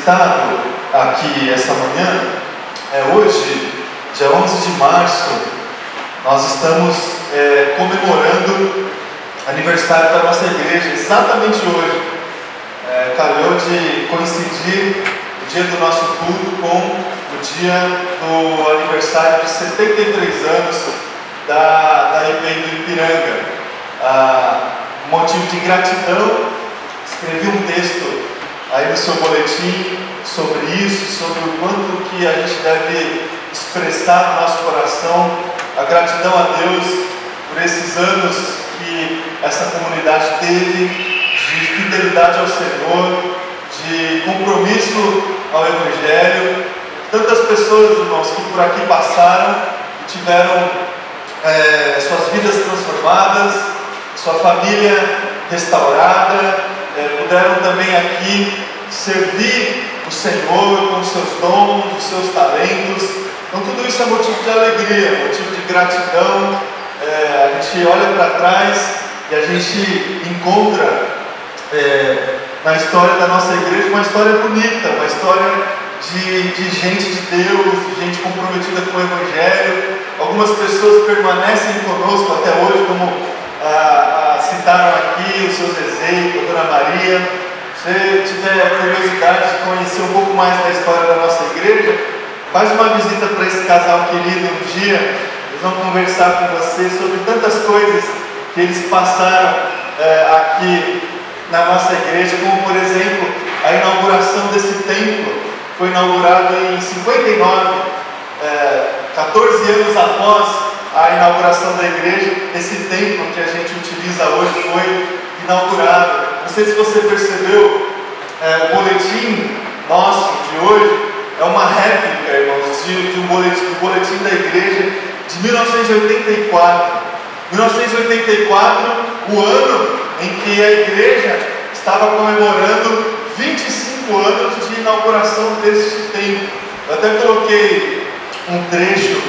citado aqui essa manhã, é hoje, dia 11 de março, nós estamos é, comemorando aniversário da nossa igreja, exatamente hoje. É, calhou de coincidir o dia do nosso culto com o dia do aniversário de 73 anos da, da IPEI do Ipiranga. Ah, motivo de gratidão, escrevi um texto aí no seu boletim sobre isso, sobre o quanto que a gente deve expressar no nosso coração a gratidão a Deus por esses anos que essa comunidade teve de fidelidade ao Senhor, de compromisso ao Evangelho. Tantas pessoas, irmãos, que por aqui passaram e tiveram é, suas vidas transformadas, sua família restaurada, é, puderam também aqui servir o Senhor com os seus dons, os seus talentos. Então, tudo isso é motivo de alegria, motivo de gratidão. É, a gente olha para trás e a gente encontra é, na história da nossa igreja uma história bonita, uma história de, de gente de Deus, de gente comprometida com o Evangelho. Algumas pessoas permanecem conosco até hoje, como ah, ah, citaram aqui os seus exemplos, a Dona Maria você tiver curiosidade de conhecer um pouco mais da história da nossa igreja, faz uma visita para esse casal querido um dia. Eles vão conversar com você sobre tantas coisas que eles passaram é, aqui na nossa igreja, como por exemplo a inauguração desse templo. Foi inaugurado em 59, é, 14 anos após a inauguração da igreja. Esse templo que a gente utiliza hoje foi inaugurado. Não sei se você percebeu, é, o boletim nosso de hoje é uma réplica, irmãos, de, de um boletim, do boletim da igreja de 1984. 1984, o ano em que a igreja estava comemorando 25 anos de inauguração deste templo. Eu até coloquei um trecho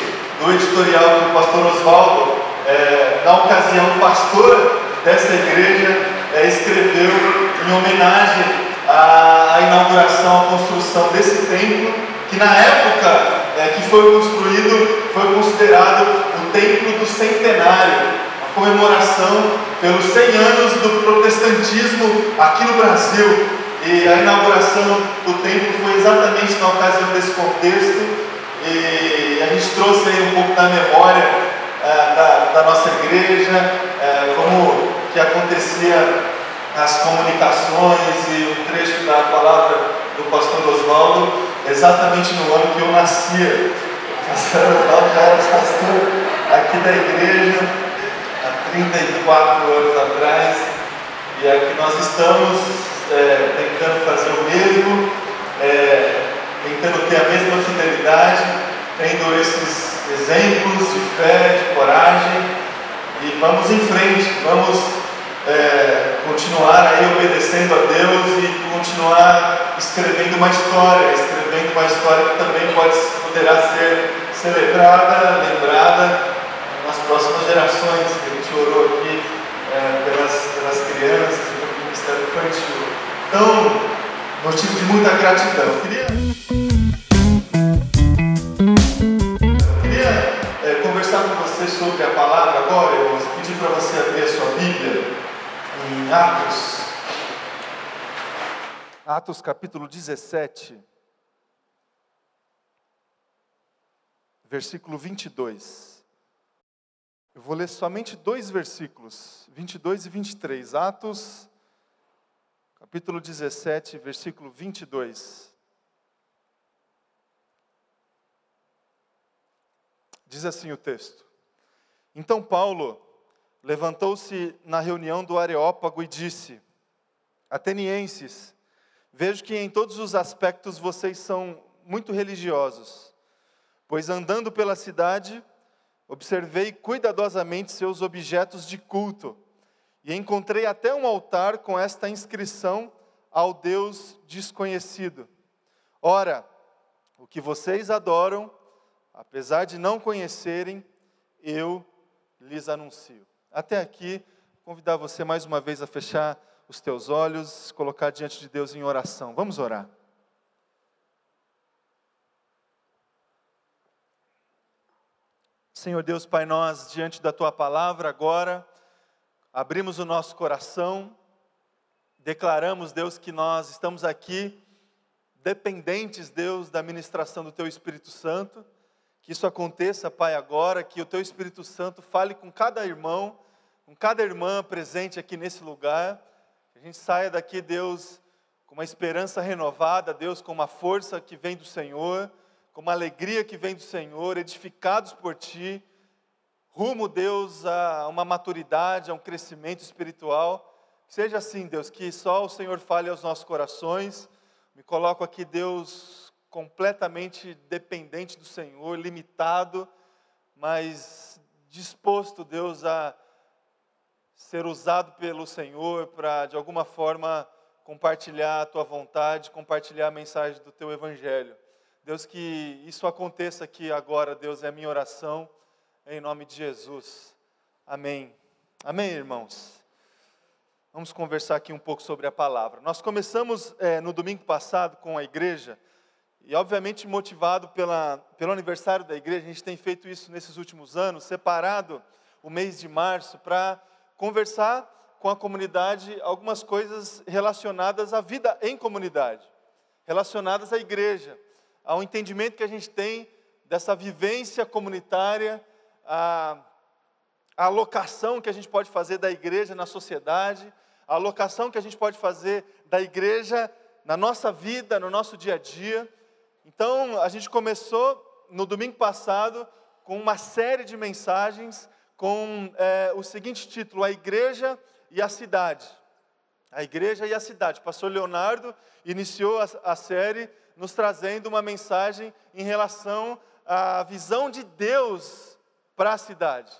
do editorial do pastor Oswaldo, é, na ocasião, pastor dessa igreja é, escreveu em homenagem à, à, inauguração, à construção desse templo, que na época é, que foi construído foi considerado o templo do centenário, a comemoração pelos 100 anos do protestantismo aqui no Brasil. E a inauguração do templo foi exatamente na ocasião desse contexto. E a gente trouxe aí um pouco da memória é, da, da, nossa igreja, nas comunicações e o trecho da palavra do pastor Oswaldo, exatamente no ano que eu nascia. O pastor Oswaldo já era pastor aqui da igreja, há 34 anos atrás, e aqui nós estamos é, tentando fazer o mesmo, é, tentando ter a mesma fidelidade, tendo esses exemplos de fé, de coragem, e vamos em frente, vamos é, continuar aí obedecendo a Deus e continuar escrevendo uma história, escrevendo uma história que também pode, poderá ser celebrada, lembrada nas próximas gerações, a gente orou aqui é, pelas, pelas crianças, pelo Ministério Infantil. Então, motivo de muita gratidão. Eu queria, eu queria é, conversar com você sobre a palavra agora, irmãos, pedir para você abrir a sua Bíblia Atos, Atos capítulo 17, versículo 22. Eu vou ler somente dois versículos, 22 e 23. Atos, capítulo 17, versículo 22. Diz assim o texto: Então Paulo levantou-se na reunião do Areópago e disse: Atenienses, vejo que em todos os aspectos vocês são muito religiosos, pois andando pela cidade, observei cuidadosamente seus objetos de culto e encontrei até um altar com esta inscrição ao Deus desconhecido. Ora, o que vocês adoram, apesar de não conhecerem, eu lhes anuncio. Até aqui, convidar você mais uma vez a fechar os teus olhos, colocar diante de Deus em oração. Vamos orar. Senhor Deus, Pai, nós, diante da Tua palavra agora, abrimos o nosso coração, declaramos, Deus, que nós estamos aqui dependentes, Deus, da ministração do Teu Espírito Santo que isso aconteça, Pai, agora, que o teu Espírito Santo fale com cada irmão, com cada irmã presente aqui nesse lugar. Que a gente saia daqui, Deus, com uma esperança renovada, Deus, com uma força que vem do Senhor, com uma alegria que vem do Senhor, edificados por Ti, rumo, Deus, a uma maturidade, a um crescimento espiritual. Que seja assim, Deus, que só o Senhor fale aos nossos corações. Me coloco aqui, Deus, completamente dependente do Senhor, limitado, mas disposto, Deus, a ser usado pelo Senhor para, de alguma forma, compartilhar a tua vontade, compartilhar a mensagem do teu evangelho. Deus, que isso aconteça aqui agora, Deus, é a minha oração, em nome de Jesus. Amém. Amém, irmãos. Vamos conversar aqui um pouco sobre a palavra. Nós começamos é, no domingo passado com a igreja e, obviamente, motivado pela, pelo aniversário da igreja, a gente tem feito isso nesses últimos anos, separado o mês de março para conversar com a comunidade algumas coisas relacionadas à vida em comunidade, relacionadas à igreja, ao entendimento que a gente tem dessa vivência comunitária, a, a alocação que a gente pode fazer da igreja na sociedade, a alocação que a gente pode fazer da igreja na nossa vida, no nosso dia a dia. Então, a gente começou no domingo passado com uma série de mensagens com é, o seguinte título: A Igreja e a Cidade. A Igreja e a Cidade. O pastor Leonardo iniciou a, a série nos trazendo uma mensagem em relação à visão de Deus para a cidade,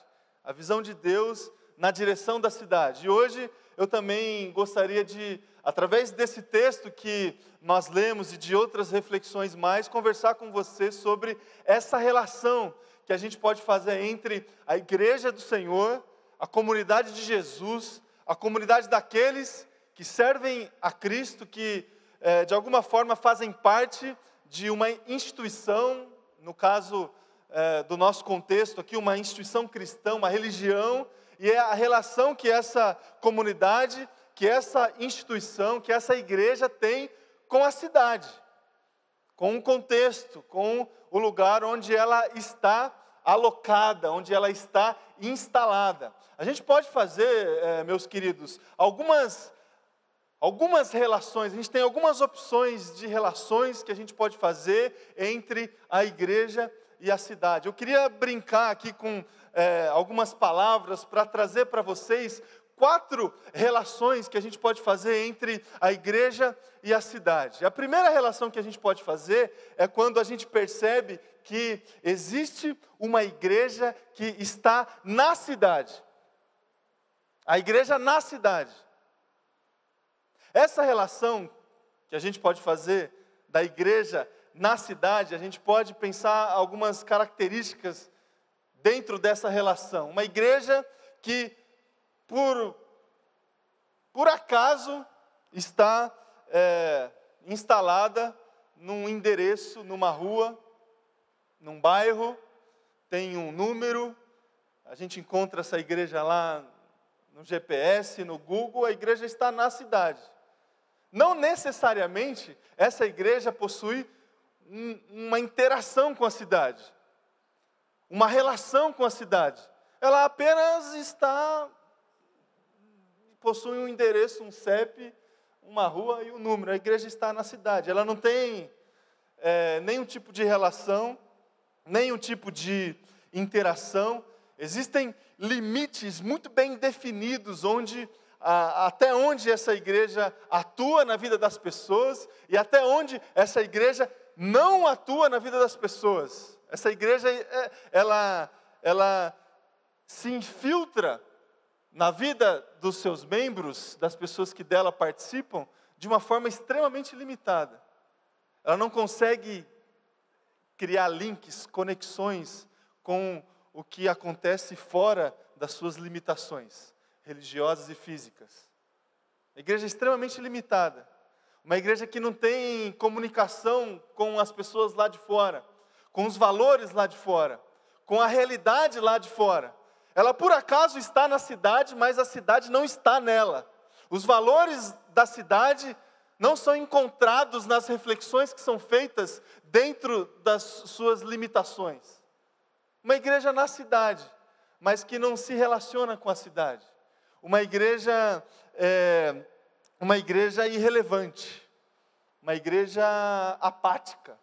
a visão de Deus na direção da cidade. E hoje eu também gostaria de, através desse texto que nós lemos e de outras reflexões mais, conversar com você sobre essa relação que a gente pode fazer entre a igreja do Senhor, a comunidade de Jesus, a comunidade daqueles que servem a Cristo, que é, de alguma forma fazem parte de uma instituição, no caso é, do nosso contexto aqui, uma instituição cristã, uma religião e é a relação que essa comunidade, que essa instituição, que essa igreja tem com a cidade, com o contexto, com o lugar onde ela está alocada, onde ela está instalada. A gente pode fazer, é, meus queridos, algumas algumas relações, a gente tem algumas opções de relações que a gente pode fazer entre a igreja e a cidade. Eu queria brincar aqui com é, algumas palavras para trazer para vocês quatro relações que a gente pode fazer entre a igreja e a cidade. A primeira relação que a gente pode fazer é quando a gente percebe que existe uma igreja que está na cidade. A igreja na cidade. Essa relação que a gente pode fazer da igreja na cidade, a gente pode pensar algumas características dentro dessa relação. Uma igreja que, por, por acaso, está é, instalada num endereço, numa rua, num bairro, tem um número, a gente encontra essa igreja lá no GPS, no Google, a igreja está na cidade. Não necessariamente essa igreja possui um, uma interação com a cidade uma relação com a cidade. Ela apenas está, possui um endereço, um CEP, uma rua e um número. A igreja está na cidade. Ela não tem é, nenhum tipo de relação, nenhum tipo de interação. Existem limites muito bem definidos onde a, até onde essa igreja atua na vida das pessoas e até onde essa igreja não atua na vida das pessoas. Essa igreja, é, ela, ela se infiltra na vida dos seus membros, das pessoas que dela participam, de uma forma extremamente limitada. Ela não consegue criar links, conexões com o que acontece fora das suas limitações religiosas e físicas. A igreja é extremamente limitada. Uma igreja que não tem comunicação com as pessoas lá de fora com os valores lá de fora, com a realidade lá de fora. Ela por acaso está na cidade, mas a cidade não está nela. Os valores da cidade não são encontrados nas reflexões que são feitas dentro das suas limitações. Uma igreja na cidade, mas que não se relaciona com a cidade. Uma igreja, é, uma igreja irrelevante, uma igreja apática,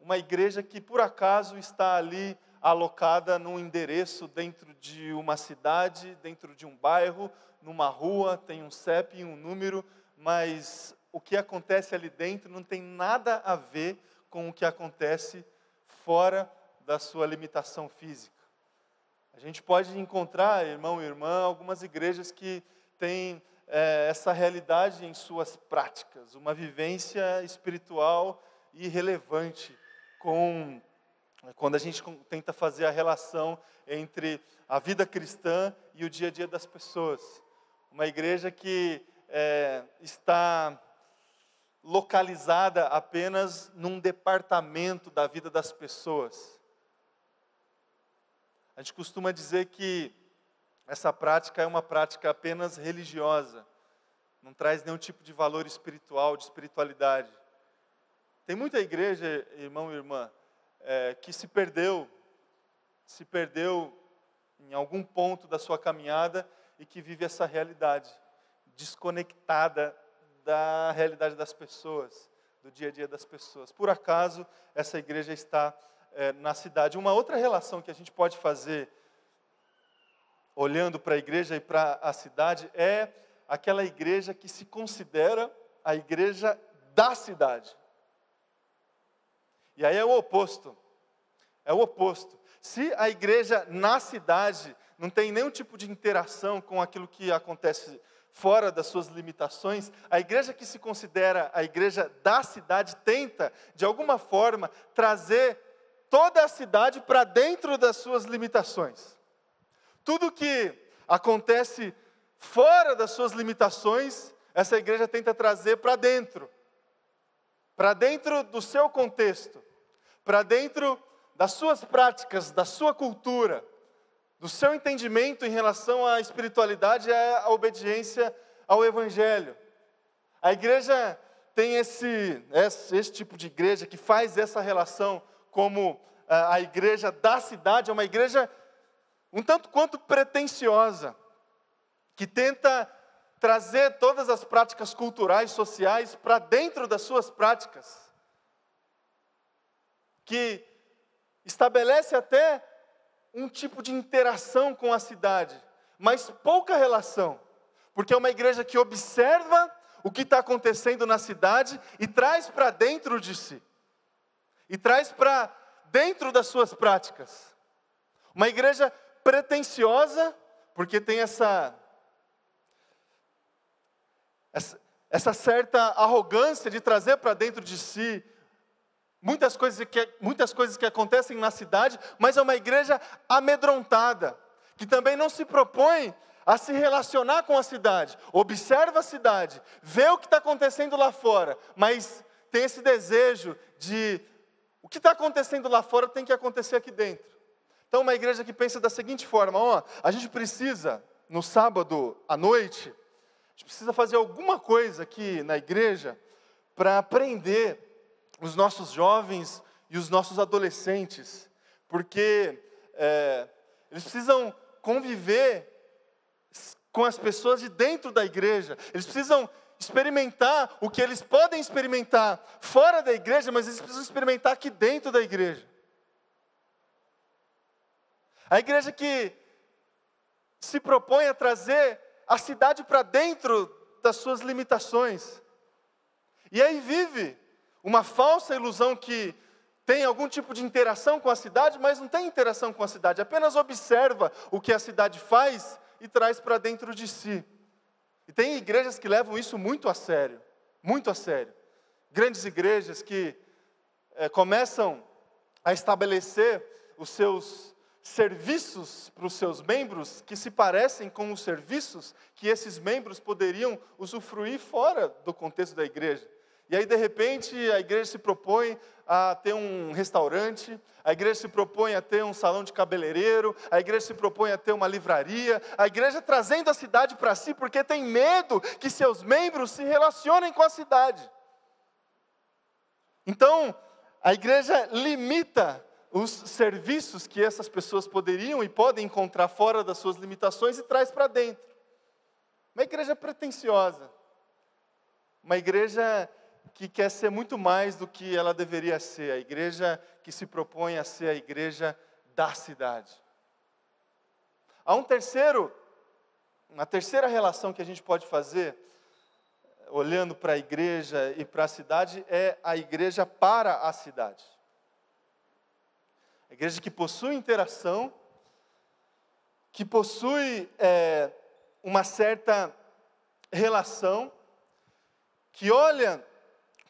uma igreja que por acaso está ali alocada num endereço dentro de uma cidade, dentro de um bairro, numa rua, tem um CEP e um número, mas o que acontece ali dentro não tem nada a ver com o que acontece fora da sua limitação física. A gente pode encontrar, irmão e irmã, algumas igrejas que têm é, essa realidade em suas práticas, uma vivência espiritual irrelevante com quando a gente tenta fazer a relação entre a vida cristã e o dia a dia das pessoas. Uma igreja que é, está localizada apenas num departamento da vida das pessoas. A gente costuma dizer que essa prática é uma prática apenas religiosa, não traz nenhum tipo de valor espiritual, de espiritualidade. Tem muita igreja, irmão e irmã, é, que se perdeu, se perdeu em algum ponto da sua caminhada e que vive essa realidade desconectada da realidade das pessoas, do dia a dia das pessoas. Por acaso, essa igreja está é, na cidade. Uma outra relação que a gente pode fazer, olhando para a igreja e para a cidade, é aquela igreja que se considera a igreja da cidade. E aí é o oposto. É o oposto. Se a igreja na cidade não tem nenhum tipo de interação com aquilo que acontece fora das suas limitações, a igreja que se considera a igreja da cidade tenta, de alguma forma, trazer toda a cidade para dentro das suas limitações. Tudo que acontece fora das suas limitações, essa igreja tenta trazer para dentro, para dentro do seu contexto para dentro das suas práticas, da sua cultura, do seu entendimento em relação à espiritualidade e à obediência ao Evangelho. A igreja tem esse, esse, esse tipo de igreja que faz essa relação como a, a igreja da cidade, é uma igreja um tanto quanto pretensiosa, que tenta trazer todas as práticas culturais, sociais para dentro das suas práticas que estabelece até um tipo de interação com a cidade, mas pouca relação, porque é uma igreja que observa o que está acontecendo na cidade e traz para dentro de si, e traz para dentro das suas práticas. Uma igreja pretensiosa, porque tem essa, essa, essa certa arrogância de trazer para dentro de si muitas coisas, que, muitas coisas que acontecem na cidade, mas é uma igreja amedrontada, que também não se propõe a se relacionar com a cidade, observa a cidade, vê o que está acontecendo lá fora, mas tem esse desejo de o que está acontecendo lá fora tem que acontecer aqui dentro. Então, uma igreja que pensa da seguinte forma: ó, a gente precisa, no sábado à noite, gente precisa fazer alguma coisa aqui na igreja para aprender os nossos jovens e os nossos adolescentes, porque é, eles precisam conviver com as pessoas de dentro da igreja, eles precisam experimentar o que eles podem experimentar fora da igreja, mas eles precisam experimentar aqui dentro da igreja. A igreja que se propõe a trazer a cidade para dentro das suas limitações, e aí vive uma falsa ilusão que tem algum tipo de interação com a cidade, mas não tem interação com a cidade, apenas observa o que a cidade faz e traz para dentro de si. E tem igrejas que levam isso muito a sério, muito a sério. Grandes igrejas que é, começam a estabelecer os seus serviços para os seus membros que se parecem com os serviços que esses membros poderiam usufruir fora do contexto da igreja. E aí, de repente, a igreja se propõe a ter um restaurante, a igreja se propõe a ter um salão de cabeleireiro, a igreja se propõe a ter uma livraria, a igreja trazendo a cidade para si, porque tem medo que seus membros se relacionem com a cidade. Então, a igreja limita os serviços que essas pessoas poderiam e podem encontrar fora das suas limitações e traz para dentro. Uma igreja pretensiosa, uma igreja que quer ser muito mais do que ela deveria ser, a igreja que se propõe a ser a igreja da cidade. Há um terceiro, uma terceira relação que a gente pode fazer, olhando para a igreja e para a cidade, é a igreja para a cidade. Igreja que possui interação, que possui é, uma certa relação, que olha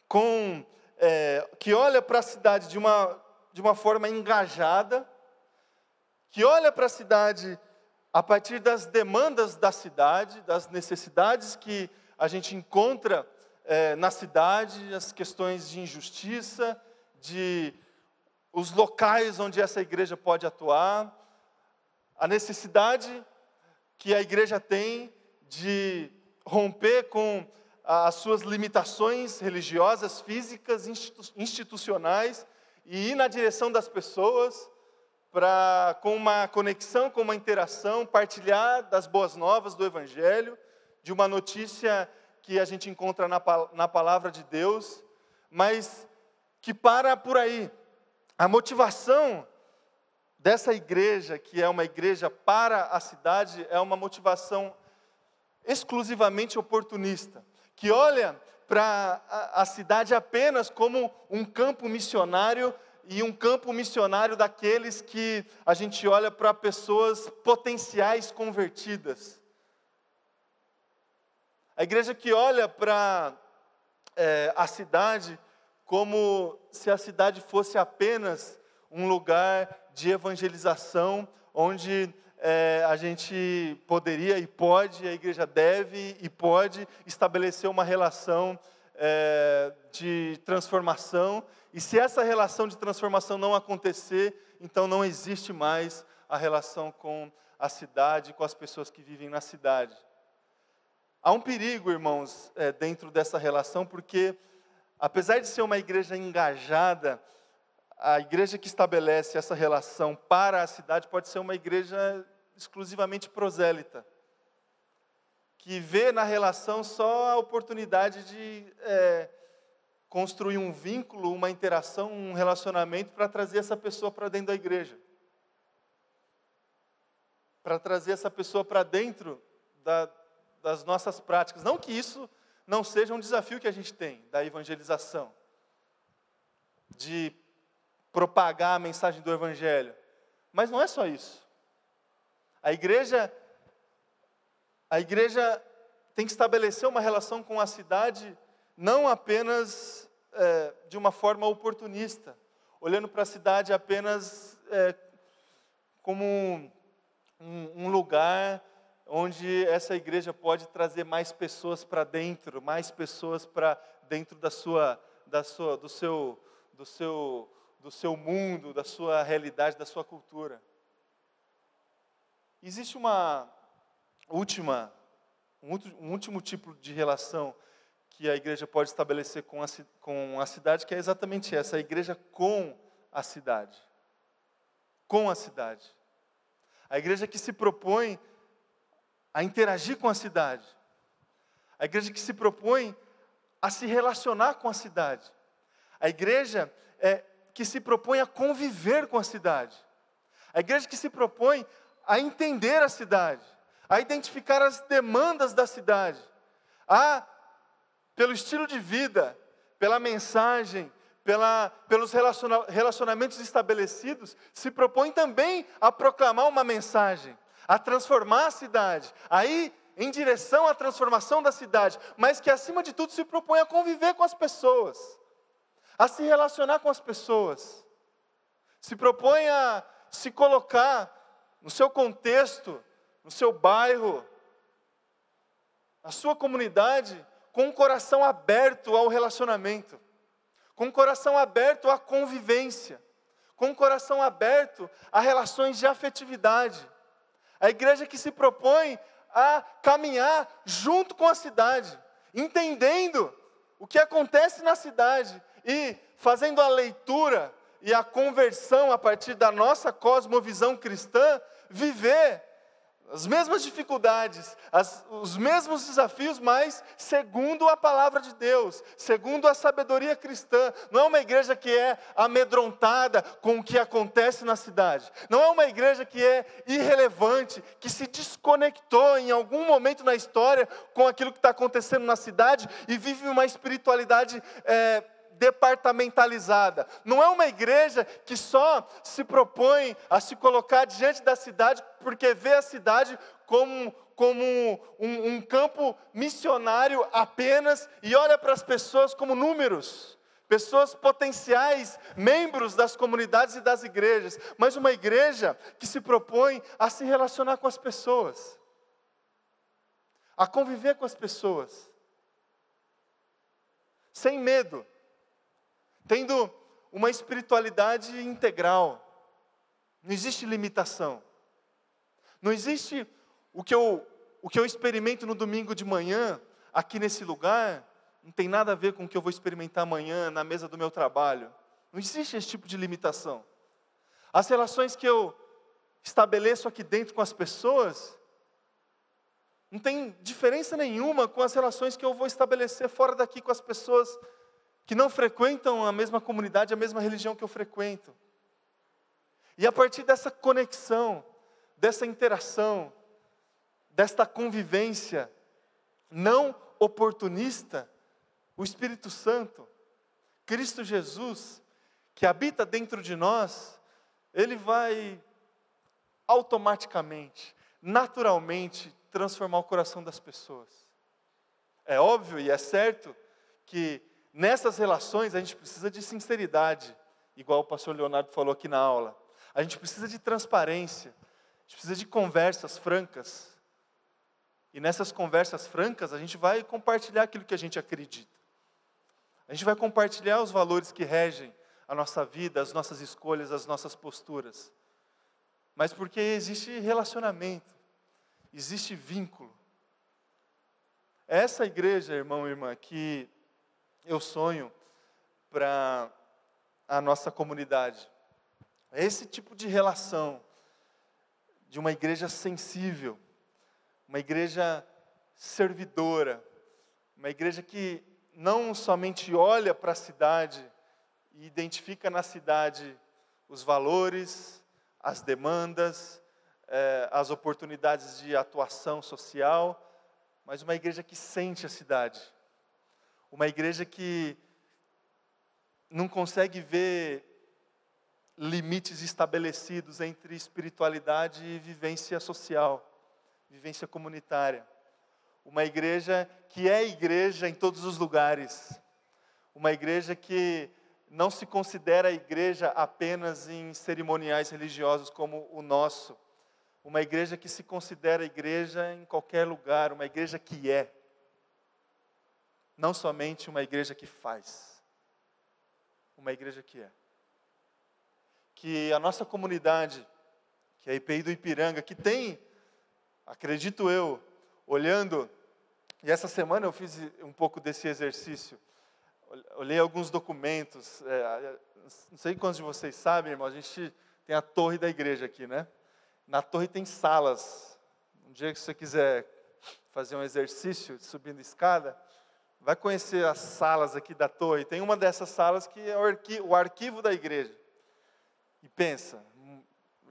com é, que olha para a cidade de uma, de uma forma engajada, que olha para a cidade a partir das demandas da cidade, das necessidades que a gente encontra é, na cidade, as questões de injustiça, de os locais onde essa igreja pode atuar, a necessidade que a igreja tem de romper com as suas limitações religiosas, físicas, institucionais e ir na direção das pessoas para com uma conexão, com uma interação, partilhar das boas novas do evangelho, de uma notícia que a gente encontra na, na palavra de Deus, mas que para por aí. A motivação dessa igreja, que é uma igreja para a cidade, é uma motivação exclusivamente oportunista que olha para a, cidade apenas como um campo missionário e um campo missionário daqueles que a gente olha para pessoas potenciais convertidas. A igreja que olha para é, a cidade como se a cidade fosse apenas um lugar de evangelização, onde é, a gente poderia e pode, a igreja deve e pode estabelecer uma relação é, de transformação, e se essa relação de transformação não acontecer, então não existe mais a relação com a cidade, com as pessoas que vivem na cidade. Há um perigo, irmãos, é, dentro dessa relação, porque apesar de ser uma igreja engajada, a igreja que estabelece essa relação para a cidade pode ser uma igreja exclusivamente prosélita, que vê na relação só a oportunidade de é, construir um vínculo, uma interação, um relacionamento para trazer essa pessoa para dentro da igreja. Para trazer essa pessoa para dentro da, das nossas práticas. Não que isso não seja um desafio que a gente tem da evangelização, de propagar a mensagem do Evangelho. Mas não é só isso. A igreja, a igreja tem que estabelecer uma relação com a cidade não apenas é, de uma forma oportunista, olhando para a cidade apenas é, como um, um lugar onde essa igreja pode trazer mais pessoas para dentro, mais pessoas para dentro da sua, da sua, do seu, do seu do seu mundo, da sua realidade, da sua cultura. Existe uma última, um último tipo de relação que a igreja pode estabelecer com a, com a cidade, que é exatamente essa, a igreja com a cidade. Com a cidade. A igreja que se propõe a interagir com a cidade. A igreja que se propõe a se relacionar com a cidade. A igreja é, que se propõe a conviver com a cidade. A igreja que se propõe a entender a cidade, a identificar as demandas da cidade, a, pelo estilo de vida, pela mensagem, pela, pelos relacionamentos estabelecidos, se propõe também a proclamar uma mensagem, a transformar a cidade, a ir em direção à transformação da cidade, mas que acima de tudo se propõe a conviver com as pessoas a se relacionar com as pessoas, se propõe a se colocar no seu contexto, no seu bairro, na sua comunidade, com o coração aberto ao relacionamento, com o coração aberto à convivência, com o coração aberto a relações de afetividade. A igreja que se propõe a caminhar junto com a cidade, entendendo o que acontece na cidade e fazendo a leitura e a conversão a partir da nossa cosmovisão cristã, viver as mesmas dificuldades, as, os mesmos desafios, mas segundo a palavra de Deus, segundo a sabedoria cristã. Não é uma igreja que é amedrontada com o que acontece na cidade. Não é uma igreja que é irrelevante, que se desconectou em algum momento na história com aquilo que está acontecendo na cidade e vive uma espiritualidade. É, departamentalizada. Não é uma igreja que só se propõe a se colocar diante da cidade porque vê a cidade como, como um, um campo missionário apenas e olha para as pessoas como números. Pessoas potenciais, membros das comunidades e das igrejas, mas uma igreja que se propõe a se relacionar com as pessoas, a conviver com as pessoas, sem medo, tendo uma espiritualidade integral. Não existe limitação. Não existe o que eu, o que eu experimento no domingo de manhã, aqui nesse lugar, não tem nada a ver com o que eu vou experimentar amanhã na mesa do meu trabalho. Não existe esse tipo de limitação. As relações que eu estabeleço aqui dentro com as pessoas, não tem diferença nenhuma com as relações que eu vou estabelecer fora daqui com as pessoas que não frequentam a mesma comunidade, a mesma religião que eu frequento. E a partir dessa conexão, dessa interação, desta convivência não oportunista, o Espírito Santo, Cristo Jesus, que habita dentro de nós, ele vai automaticamente, naturalmente transformar o coração das pessoas. É óbvio e é certo que nessas relações a gente precisa de sinceridade, igual o pastor Leonardo falou aqui na aula. A gente precisa de transparência, a gente precisa de conversas francas. E nessas conversas francas a gente vai compartilhar aquilo que a gente acredita. A gente vai compartilhar os valores que regem a nossa vida, as nossas escolhas, as nossas posturas. Mas porque existe relacionamento, existe vínculo. Essa igreja, irmão e irmã, que eu sonho para a nossa comunidade. É esse tipo de relação de uma igreja sensível, uma igreja servidora, uma igreja que não somente olha para a cidade e identifica na cidade os valores, as demandas, eh, as oportunidades de atuação social, mas uma igreja que sente a cidade, uma igreja que não consegue ver limites estabelecidos entre espiritualidade e vivência social, vivência comunitária. Uma igreja que é igreja em todos os lugares. Uma igreja que não se considera igreja apenas em cerimoniais religiosos como o nosso. Uma igreja que se considera igreja em qualquer lugar, uma igreja que é não somente uma igreja que faz, uma igreja que é. Que a nossa comunidade, que é a IPI do Ipiranga, que tem, acredito eu, olhando, e essa semana eu fiz um pouco desse exercício, olhei alguns documentos, é, não sei quantos de vocês sabem, irmão, a gente tem a torre da igreja aqui, né? Na torre tem salas. Um dia que você quiser fazer um exercício subindo escada, vai conhecer as salas aqui da torre. Tem uma dessas salas que é o arquivo, o arquivo da igreja. E pensa, hum,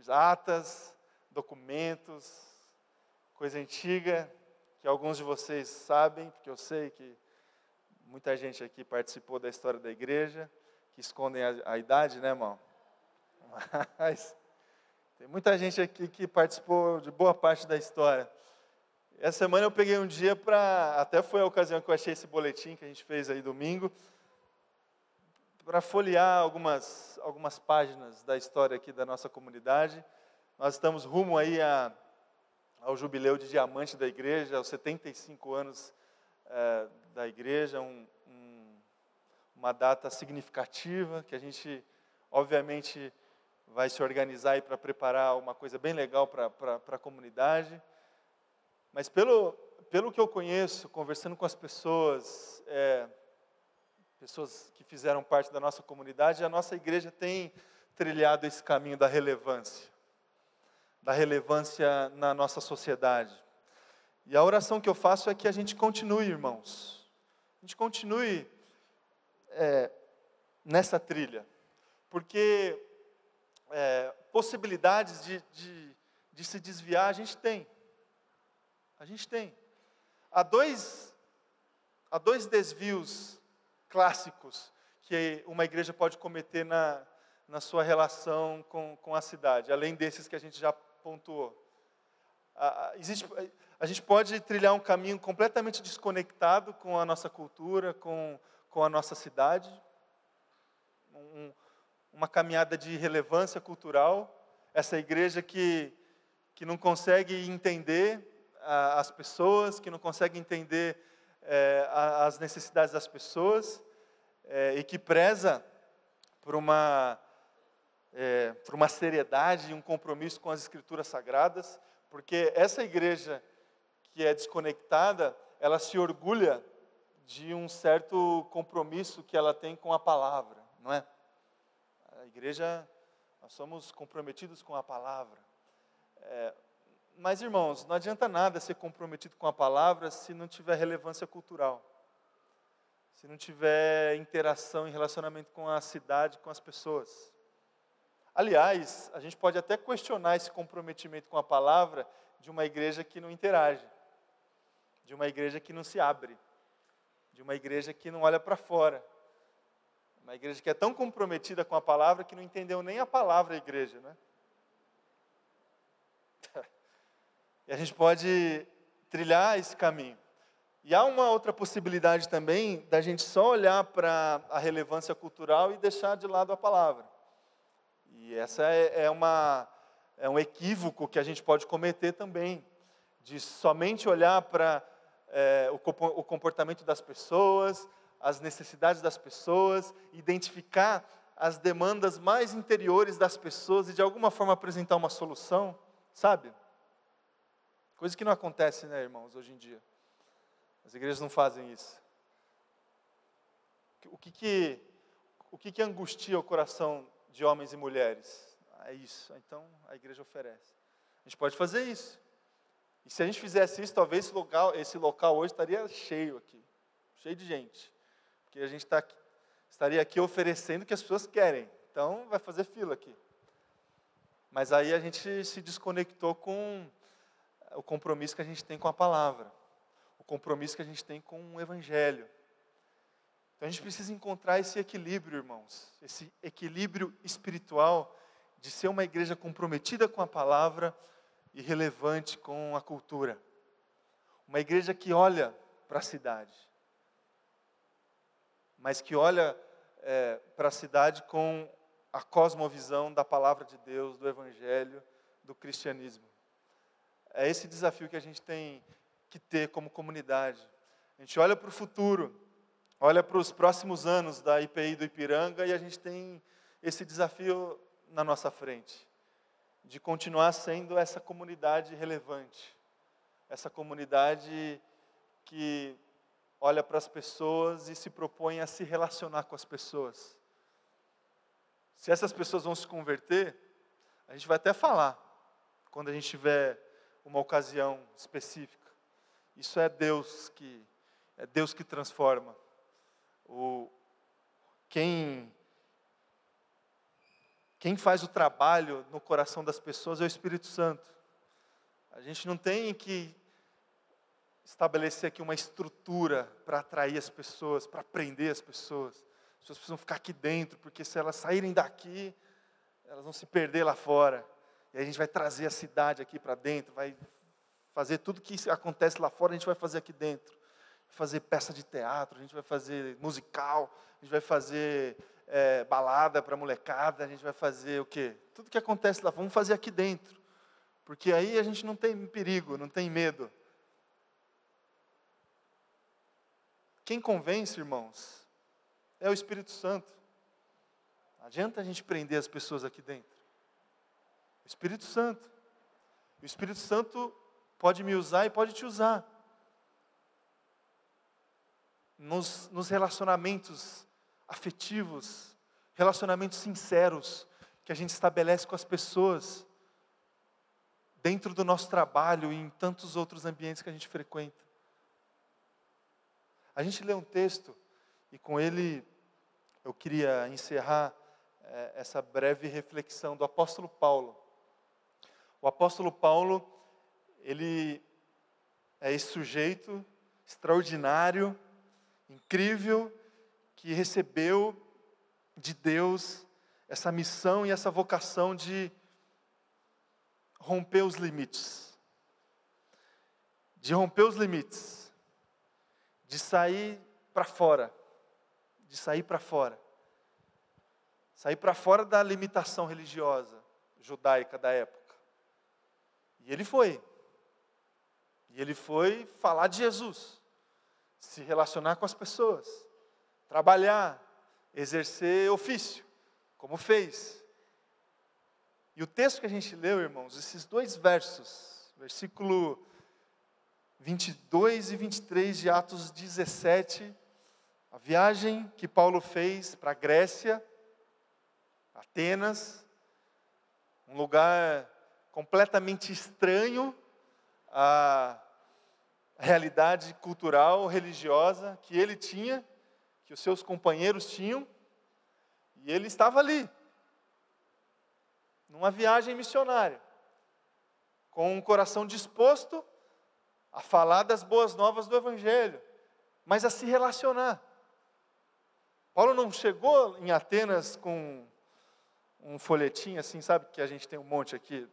atas, documentos, coisa antiga, que alguns de vocês sabem, porque eu sei que muita gente aqui participou da história da igreja, que escondem a, a idade, né, irmão? Mas tem muita gente aqui que participou de boa parte da história. Essa semana eu peguei um dia para, até foi a ocasião que eu achei esse boletim que a gente fez aí domingo, para folhear algumas, algumas páginas da história aqui da nossa comunidade. Nós estamos rumo aí a, ao jubileu de diamante da igreja, aos 75 anos é, da igreja, um, um, uma data significativa que a gente, obviamente, vai se organizar para preparar uma coisa bem legal para a comunidade. Mas pelo, pelo que eu conheço, conversando com as pessoas, é, pessoas que fizeram parte da nossa comunidade, a nossa igreja tem trilhado esse caminho da relevância, da relevância na nossa sociedade. E a oração que eu faço é que a gente continue, irmãos, a gente continue é, nessa trilha, porque é, possibilidades de, de, de se desviar a gente tem, a gente tem. Há dois, há dois desvios clássicos que uma igreja pode cometer na, na sua relação com, com a cidade, além desses que a gente já pontuou. A, existe, a gente pode trilhar um caminho completamente desconectado com a nossa cultura, com, com a nossa cidade, um, uma caminhada de relevância cultural, essa igreja que, que não consegue entender as pessoas, que não consegue entender é, as necessidades das pessoas, é, e que preza por uma, é, por uma seriedade e um compromisso com as escrituras sagradas, porque essa igreja que é desconectada, ela se orgulha de um certo compromisso que ela tem com a palavra, não é? A igreja, nós somos comprometidos com a palavra. É, mas, irmãos, não adianta nada ser comprometido com a palavra se não tiver relevância cultural se não tiver interação e relacionamento com a cidade, com as pessoas. Aliás, a gente pode até questionar esse comprometimento com a palavra de uma igreja que não interage, de uma igreja que não se abre, de uma igreja que não olha para fora. Uma igreja que é tão comprometida com a palavra que não entendeu nem a palavra igreja, né? E a gente pode trilhar esse caminho. E há uma outra possibilidade também da gente só olhar para a relevância cultural e deixar de lado a palavra. E essa é, é, uma, é um equívoco que a gente pode cometer também, de somente olhar para é, o, o comportamento das pessoas, as necessidades das pessoas, identificar as demandas mais interiores das pessoas e de alguma forma apresentar uma solução, sabe? Coisa que não acontece, né, irmãos, hoje em dia. As igrejas não fazem isso. O que que, o que, que angustia o coração de homens e mulheres? É isso. Então a igreja oferece. A gente pode fazer isso. E se a gente fizesse isso, talvez esse local, esse local hoje estaria cheio aqui, cheio de gente. Porque a gente está estaria aqui oferecendo o que as pessoas querem. Então vai fazer fila aqui. Mas aí a gente se desconectou com o compromisso que a gente tem com a palavra compromisso que a gente tem com o Evangelho. Então a gente precisa encontrar esse equilíbrio, irmãos, esse equilíbrio espiritual de ser uma igreja comprometida com a palavra e relevante com a cultura. Uma igreja que olha para a cidade, mas que olha é, para a cidade com a cosmovisão da palavra de Deus, do Evangelho, do cristianismo. É esse desafio que a gente tem que ter como comunidade. A gente olha para o futuro, olha para os próximos anos da IPI do Ipiranga e a gente tem esse desafio na nossa frente, de continuar sendo essa comunidade relevante, essa comunidade que olha para as pessoas e se propõe a se relacionar com as pessoas. Se essas pessoas vão se converter, a gente vai até falar, quando a gente tiver uma ocasião específica. Isso é Deus que é Deus que transforma. O quem quem faz o trabalho no coração das pessoas é o Espírito Santo. A gente não tem que estabelecer aqui uma estrutura para atrair as pessoas, para prender as pessoas. As pessoas precisam ficar aqui dentro, porque se elas saírem daqui, elas vão se perder lá fora. E a gente vai trazer a cidade aqui para dentro, vai fazer tudo que acontece lá fora, a gente vai fazer aqui dentro. Fazer peça de teatro, a gente vai fazer musical, a gente vai fazer é, balada para molecada, a gente vai fazer o quê? Tudo que acontece lá, vamos fazer aqui dentro. Porque aí a gente não tem perigo, não tem medo. quem convence, irmãos, é o Espírito Santo. Não adianta a gente prender as pessoas aqui dentro. O Espírito Santo. O Espírito Santo pode me usar e pode te usar. Nos, nos relacionamentos afetivos, relacionamentos sinceros que a gente estabelece com as pessoas, dentro do nosso trabalho e em tantos outros ambientes que a gente frequenta. A gente lê um texto e com ele eu queria encerrar é, essa breve reflexão do apóstolo Paulo. O apóstolo Paulo, ele é esse sujeito extraordinário, incrível, que recebeu de Deus essa missão e essa vocação de romper os limites. De romper os limites. De sair para fora. De sair para fora. Sair para fora da limitação religiosa judaica da época. E ele foi. E ele foi falar de Jesus, se relacionar com as pessoas, trabalhar, exercer ofício, como fez. E o texto que a gente leu, irmãos, esses dois versos, versículo 22 e 23 de Atos 17, a viagem que Paulo fez para a Grécia, Atenas, um lugar completamente estranho à realidade cultural, religiosa que ele tinha, que os seus companheiros tinham, e ele estava ali, numa viagem missionária, com um coração disposto a falar das boas novas do Evangelho, mas a se relacionar. Paulo não chegou em Atenas com um folhetim assim, sabe que a gente tem um monte aqui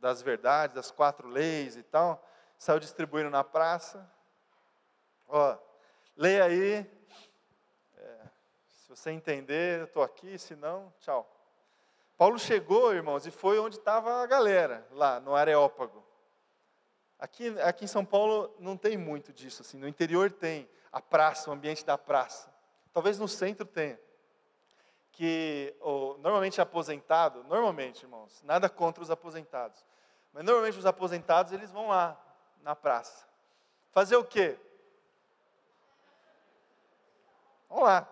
das verdades, das quatro leis e tal, saiu distribuindo na praça. Ó, leia aí. É, se você entender, eu estou aqui, se não, tchau. Paulo chegou, irmãos, e foi onde estava a galera, lá no Areópago. Aqui, aqui em São Paulo não tem muito disso, assim. no interior tem a praça, o ambiente da praça. Talvez no centro tenha. Que normalmente aposentado, normalmente, irmãos, nada contra os aposentados, mas normalmente os aposentados eles vão lá na praça. Fazer o quê? Vamos lá.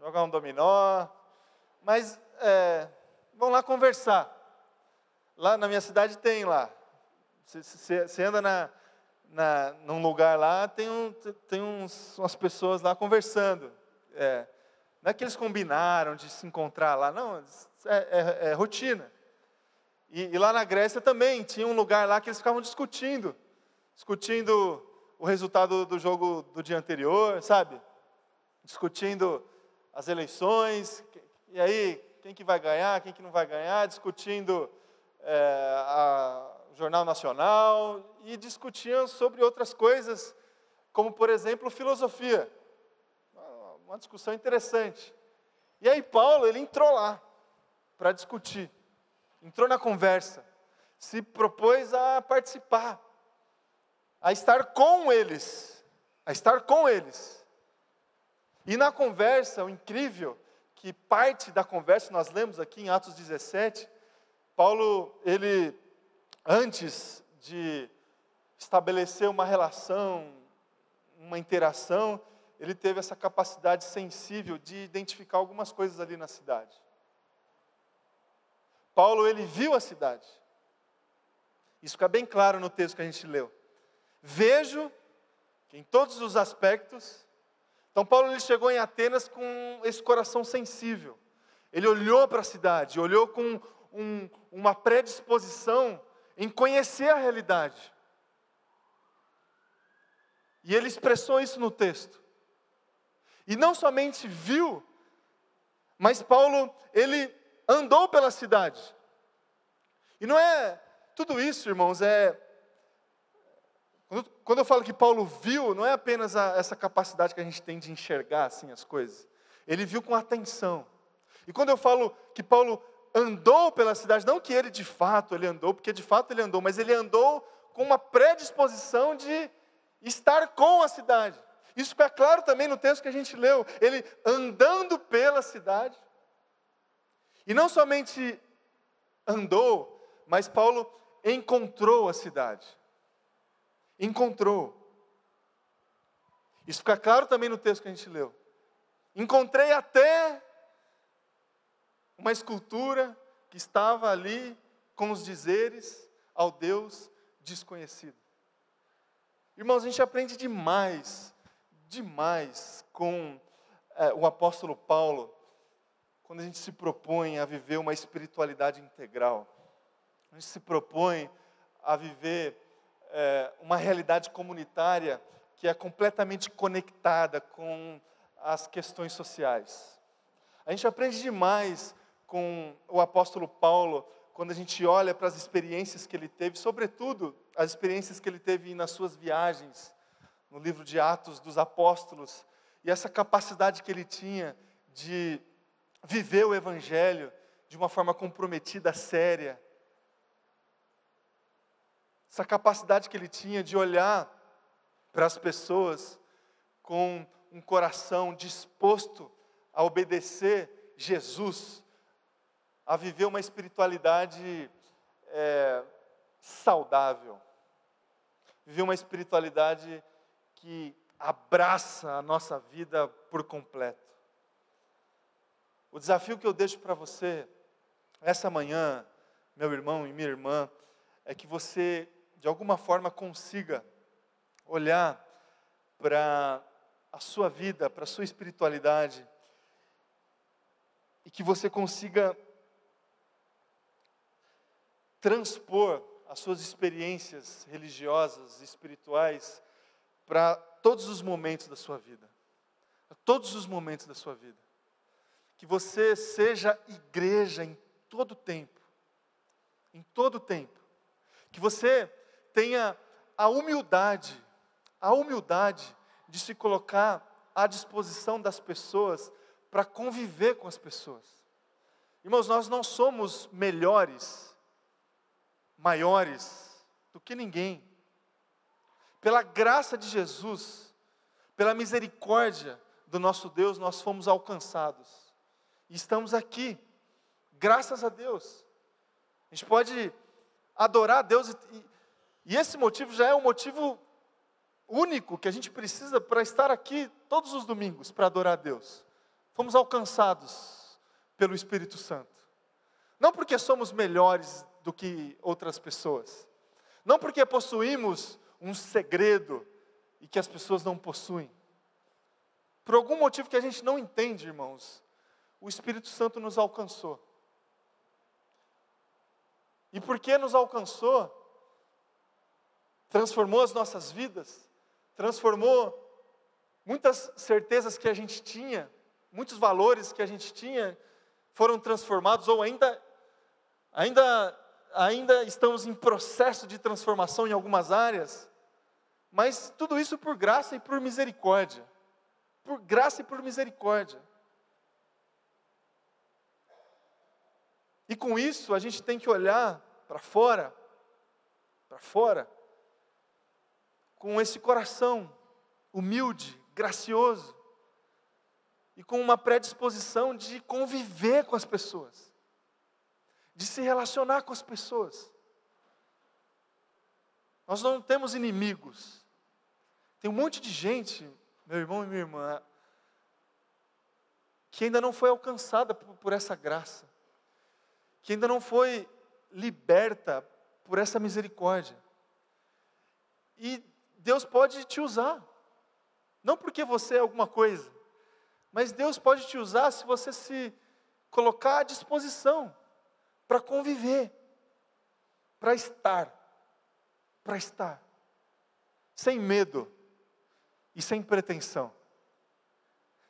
Jogar um dominó. Mas é, vão lá conversar. Lá na minha cidade tem lá. Você anda na, na, num lugar lá, tem, um, tem uns, umas pessoas lá conversando. É, não é que eles combinaram de se encontrar lá, não, é, é, é rotina. E, e, lá na Grécia também tinha um lugar lá que eles ficavam discutindo, discutindo o resultado do jogo do dia anterior, sabe? Discutindo as eleições, e aí quem que vai ganhar, quem que não vai ganhar, discutindo é, a, o Jornal Nacional e discutiam sobre outras coisas, como por exemplo filosofia. Uma discussão interessante. E aí Paulo, ele entrou lá para discutir, entrou na conversa, se propôs a participar, a estar com eles, a estar com eles. E na conversa, o incrível que parte da conversa nós lemos aqui em Atos 17, Paulo, ele, antes de estabelecer uma relação, uma interação, ele teve essa capacidade sensível de identificar algumas coisas ali na cidade. Paulo, ele viu a cidade. Isso fica bem claro no texto que a gente leu. Vejo que em todos os aspectos então Paulo ele chegou em Atenas com esse coração sensível. Ele olhou para a cidade, olhou com um, uma predisposição em conhecer a realidade. E ele expressou isso no texto. E não somente viu, mas Paulo, ele andou pela cidade. E não é tudo isso, irmãos, é quando, eu falo que Paulo viu, não é apenas a, essa capacidade que a gente tem de enxergar assim as coisas. Ele viu com atenção. E quando eu falo que Paulo andou pela cidade, não que ele de fato ele andou, porque de fato ele andou, mas ele andou com uma predisposição de estar com a cidade. Isso fica claro também no texto que a gente leu. Ele andando pela cidade. E não somente andou, mas Paulo encontrou a cidade. Encontrou. Isso fica claro também no texto que a gente leu. Encontrei até uma escultura que estava ali com os dizeres ao Deus desconhecido. Irmãos, a gente aprende demais, demais com é, o apóstolo Paulo, quando a gente se propõe a viver uma espiritualidade integral. A gente se propõe a viver é, uma realidade comunitária que é completamente conectada com as questões sociais. A gente aprende demais com o apóstolo Paulo quando a gente olha para as experiências que ele teve, sobretudo as experiências que ele teve nas suas viagens, no livro de Atos dos Apóstolos, e essa capacidade que ele tinha de viver o Evangelho de uma forma comprometida, séria, essa capacidade que ele tinha de olhar para as pessoas com um coração disposto a obedecer Jesus, a viver uma espiritualidade é, saudável, viver uma espiritualidade que abraça a nossa vida por completo. O desafio que eu deixo para você essa manhã, meu irmão e minha irmã, é que você de alguma forma consiga olhar para a sua vida, para a sua espiritualidade, e que você consiga transpor as suas experiências religiosas, espirituais, para todos os momentos da sua vida. Todos os momentos da sua vida. Que você seja igreja em todo tempo. Em todo tempo. Que você tenha a humildade, a humildade de se colocar à disposição das pessoas para conviver com as pessoas. Irmãos, nós não somos melhores, maiores do que ninguém. Pela graça de Jesus, pela misericórdia do nosso Deus, nós fomos alcançados. E estamos aqui, graças a Deus. A gente pode adorar a Deus e, e esse motivo já é um motivo único que a gente precisa para estar aqui todos os domingos para adorar a Deus. Fomos alcançados pelo Espírito Santo. Não porque somos melhores do que outras pessoas. Não porque possuímos um segredo e que as pessoas não possuem. Por algum motivo que a gente não entende, irmãos, o Espírito Santo nos alcançou. E porque nos alcançou, transformou as nossas vidas, transformou muitas certezas que a gente tinha, muitos valores que a gente tinha foram transformados ou ainda ainda ainda estamos em processo de transformação em algumas áreas, mas tudo isso por graça e por misericórdia. Por graça e por misericórdia. E com isso a gente tem que olhar para fora, para fora, com esse coração humilde, gracioso, e com uma predisposição de conviver com as pessoas, de se relacionar com as pessoas. Nós não temos inimigos. Tem um monte de gente, meu irmão e minha irmã, que ainda não foi alcançada por, essa graça, que ainda não foi liberta por essa misericórdia. E Deus pode te usar. Não porque você é alguma coisa, mas Deus pode te usar se você se colocar à disposição para conviver, para estar, para estar, sem medo. E sem pretensão,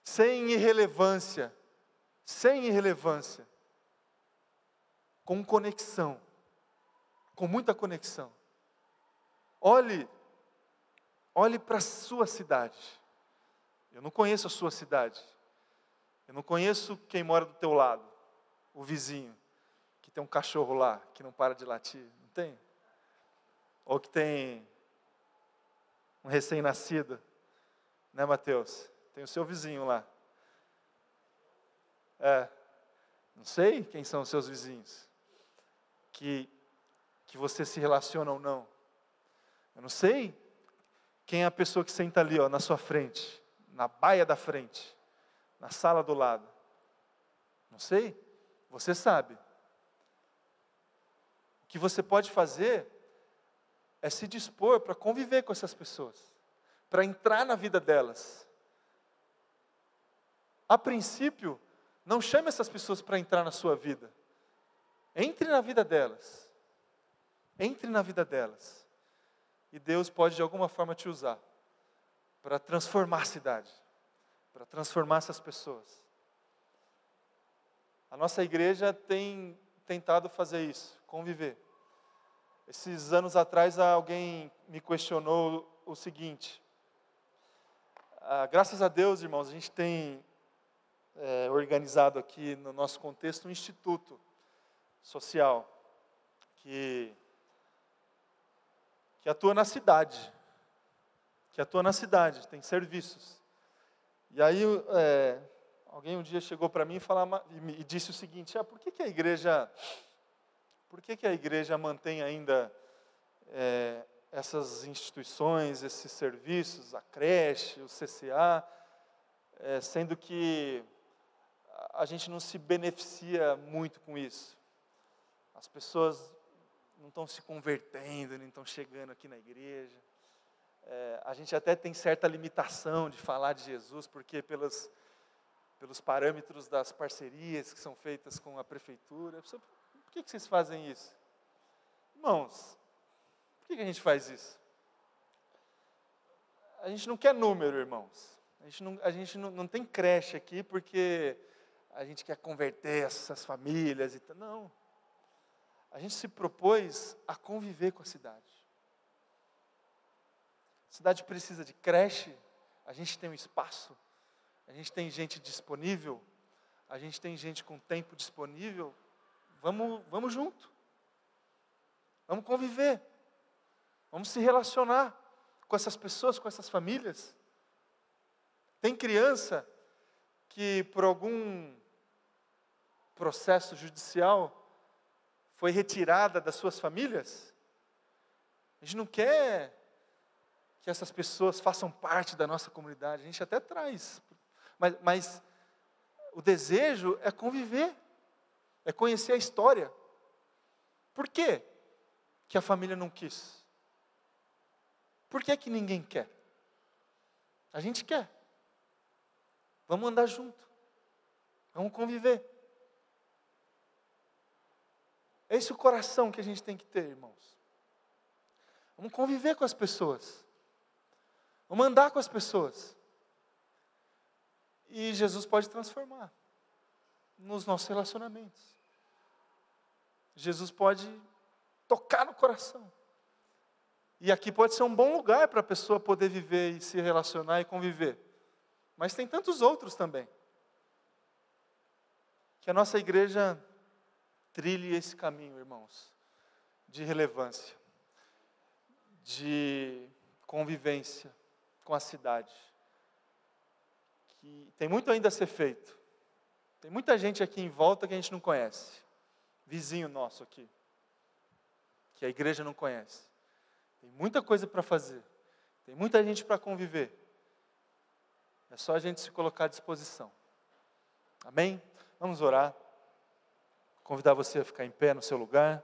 sem irrelevância, sem irrelevância, com conexão, com muita conexão. Olhe. Olhe para a sua cidade. Eu não conheço a sua cidade. Eu não conheço quem mora do teu lado, o vizinho, tem um cachorro lá, que não para de latir. Não tem? Ou que tem um recém-nascido Né, Mateus? Tem o seu vizinho lá. É. Não sei quem são os seus vizinhos. Que, que você se relaciona ou não. Eu não sei quem é a pessoa que senta ali, ó, na sua frente, na baia da frente, na sala do lado. Não sei. Você sabe. Que você pode fazer é se dispor para conviver com essas pessoas, para entrar na vida delas. A princípio, não chame essas pessoas para entrar na sua vida. Entre na vida delas. Entre na vida delas. E Deus pode de alguma forma te usar para transformar a cidade, para transformar essas pessoas. A nossa igreja tem tentado fazer isso, conviver. Esses anos atrás alguém me questionou o seguinte: ah, graças a Deus, irmãos, a gente tem é, organizado aqui no nosso contexto um instituto social que, que atua na cidade, que atua na cidade, tem serviços. E aí é, alguém um dia chegou para mim e, falava, e, disse o seguinte: ah, por que, que a igreja, por que, que a igreja mantém ainda é, essas instituições, esses serviços, a creche, o CCA, é, sendo que a gente não se beneficia muito com isso. As pessoas não estão se convertendo, nem estão chegando aqui na igreja. É, a gente até tem certa limitação de falar de Jesus, porque pelos, pelos parâmetros das parcerias que são feitas com a prefeitura. Por que, que vocês fazem isso? Irmãos, por que, que a gente faz isso? A gente não quer número, irmãos. A gente não, a gente não, não tem creche aqui porque a gente quer converter essas famílias e tal. Não. A gente se propôs a conviver com a cidade. A cidade precisa de creche, a gente tem um espaço, a gente tem gente disponível, a gente tem gente com tempo disponível. Vamos, vamos junto. Vamos conviver. Vamos se relacionar com essas pessoas, com essas famílias. Tem criança que por algum processo judicial foi retirada das suas famílias? A gente não quer que essas pessoas façam parte da nossa comunidade, a gente até traz, mas, mas o desejo é conviver, é conhecer a história. Por quê que a família não quis? Por que, que ninguém quer? A gente quer. Vamos andar junto. Vamos conviver. É esse o coração que a gente tem que ter, irmãos. Vamos conviver com as pessoas. Vamos andar com as pessoas. E Jesus pode transformar nos nossos relacionamentos. Jesus pode tocar no coração. E aqui pode ser um bom lugar para a pessoa poder viver e se relacionar e conviver. Mas tem tantos outros também. Que a nossa igreja Trilhe esse caminho, irmãos, de relevância, de convivência com a cidade. Que tem muito ainda a ser feito. Tem muita gente aqui em volta que a gente não conhece. Vizinho nosso aqui, que a igreja não conhece. Tem muita coisa para fazer. Tem muita gente para conviver. É só a gente se colocar à disposição. Amém? Vamos orar convidar você a ficar em pé no seu lugar.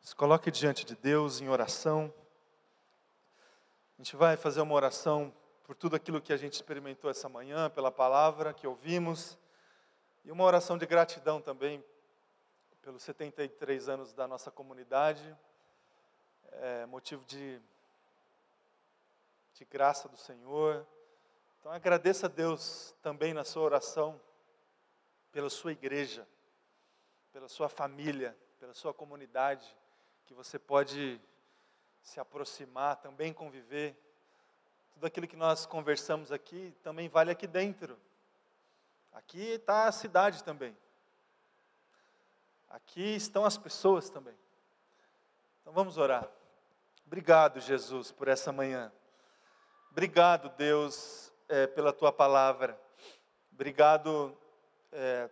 Se coloque diante de Deus em oração. A gente vai fazer uma oração por tudo aquilo que a gente experimentou essa manhã, pela palavra que ouvimos, e uma oração de gratidão também pelos 73 anos da nossa comunidade, é, motivo de, de graça do Senhor. Então agradeça a Deus também na sua oração, pela sua igreja, pela sua família, pela sua comunidade, que você pode se aproximar, também conviver. Tudo aquilo que nós conversamos aqui também vale aqui dentro. Aqui está a cidade também. Aqui estão as pessoas também. Então vamos orar. Obrigado, Jesus, por essa manhã. Obrigado, Deus, é, pela tua palavra. Obrigado é,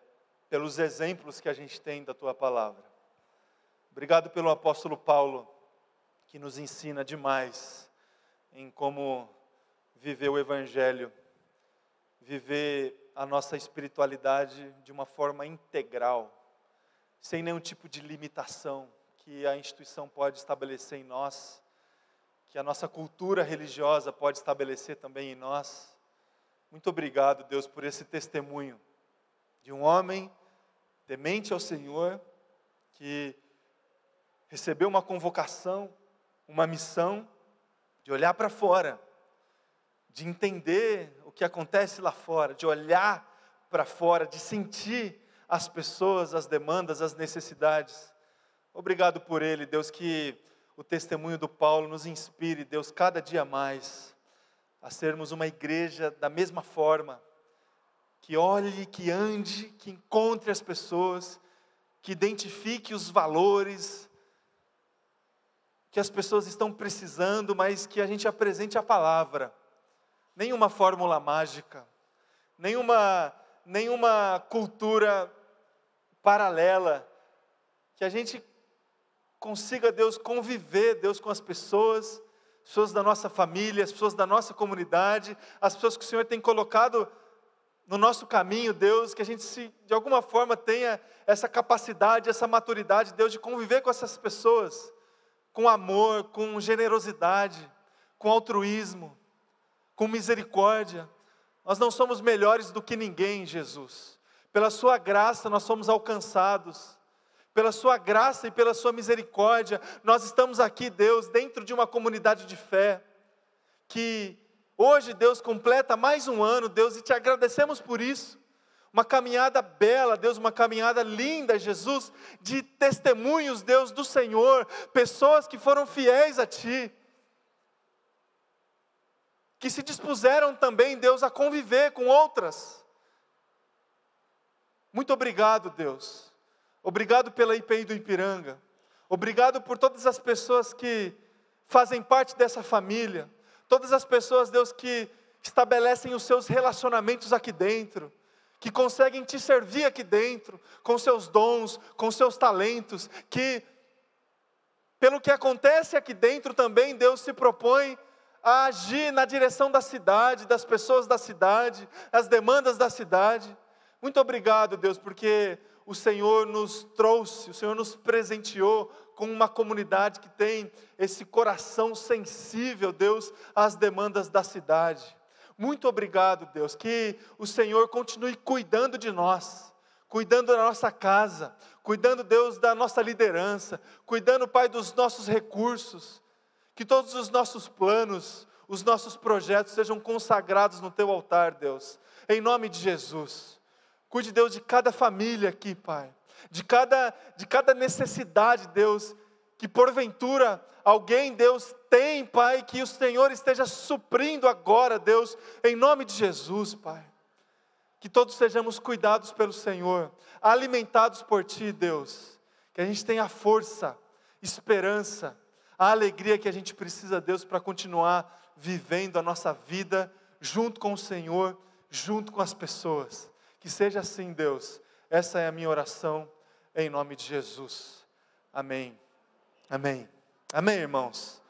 pelos exemplos que a gente tem da tua palavra. Obrigado pelo apóstolo Paulo, que nos ensina demais em como viver o Evangelho, viver a nossa espiritualidade de uma forma integral, sem nenhum tipo de limitação que a instituição pode estabelecer em nós que a nossa cultura religiosa pode estabelecer também em nós. Muito obrigado, Deus, por esse testemunho de um homem temente ao Senhor, que recebeu uma convocação, uma missão de olhar para fora, de entender o que acontece lá fora, de olhar para fora, de sentir as pessoas, as demandas, as necessidades. Obrigado por ele, Deus, que o testemunho do Paulo nos inspire, Deus, cada dia mais a sermos uma igreja da mesma forma, que olhe, que ande, que encontre as pessoas, que identifique os valores que as pessoas estão precisando, mas que a gente apresente a palavra. Nenhuma fórmula mágica, nenhuma, nenhuma cultura paralela, que a gente consiga, Deus, conviver, Deus, com as pessoas, pessoas da nossa família, as pessoas da nossa comunidade, as pessoas que o Senhor tem colocado no nosso caminho, Deus, que a gente se, de alguma forma tenha essa capacidade, essa maturidade, Deus, de conviver com essas pessoas, com amor, com generosidade, com altruísmo, com misericórdia. Nós não somos melhores do que ninguém, Jesus. Pela Sua graça nós somos alcançados pela Sua graça e pela Sua misericórdia, nós estamos aqui, Deus, dentro de uma comunidade de fé, que hoje, Deus, completa mais um ano, Deus, e te agradecemos por isso. Uma caminhada bela, Deus, uma caminhada linda, Jesus, de testemunhos, Deus, do Senhor, pessoas que foram fiéis a Ti, que se dispuseram também, Deus, a conviver com outras. Muito obrigado, Deus Obrigado pela IPI do Ipiranga. Obrigado por todas as pessoas que fazem parte dessa família. Todas as pessoas, Deus, que estabelecem os seus relacionamentos aqui dentro, que conseguem te servir aqui dentro, com seus dons, com seus talentos, que, pelo que acontece aqui dentro também, Deus se propõe a agir na direção da cidade, das pessoas da cidade, as demandas da cidade. Muito obrigado, Deus, porque o Senhor nos trouxe, o Senhor nos presenteou com uma comunidade que tem esse coração sensível, Deus, às demandas da cidade. Muito obrigado, Deus, que o Senhor continue cuidando de nós, cuidando da nossa casa, cuidando, Deus, da nossa liderança, cuidando, Pai, dos nossos recursos, que todos os nossos planos, os nossos projetos sejam consagrados no teu altar, Deus, em nome de Jesus. Cuide, Deus, de cada família aqui, Pai. De cada, de cada necessidade, Deus, que porventura alguém, Deus, tem, Pai, que o Senhor esteja suprindo agora, Deus, em nome de Jesus, Pai. Que todos sejamos cuidados pelo Senhor, alimentados por Ti, Deus. Que a gente tenha força, esperança, a alegria que a gente precisa, Deus, para continuar vivendo a nossa vida junto com o Senhor, junto com as pessoas. Que seja assim, Deus. Essa é a minha oração em nome de Jesus. Amém. Amém. Amém, irmãos.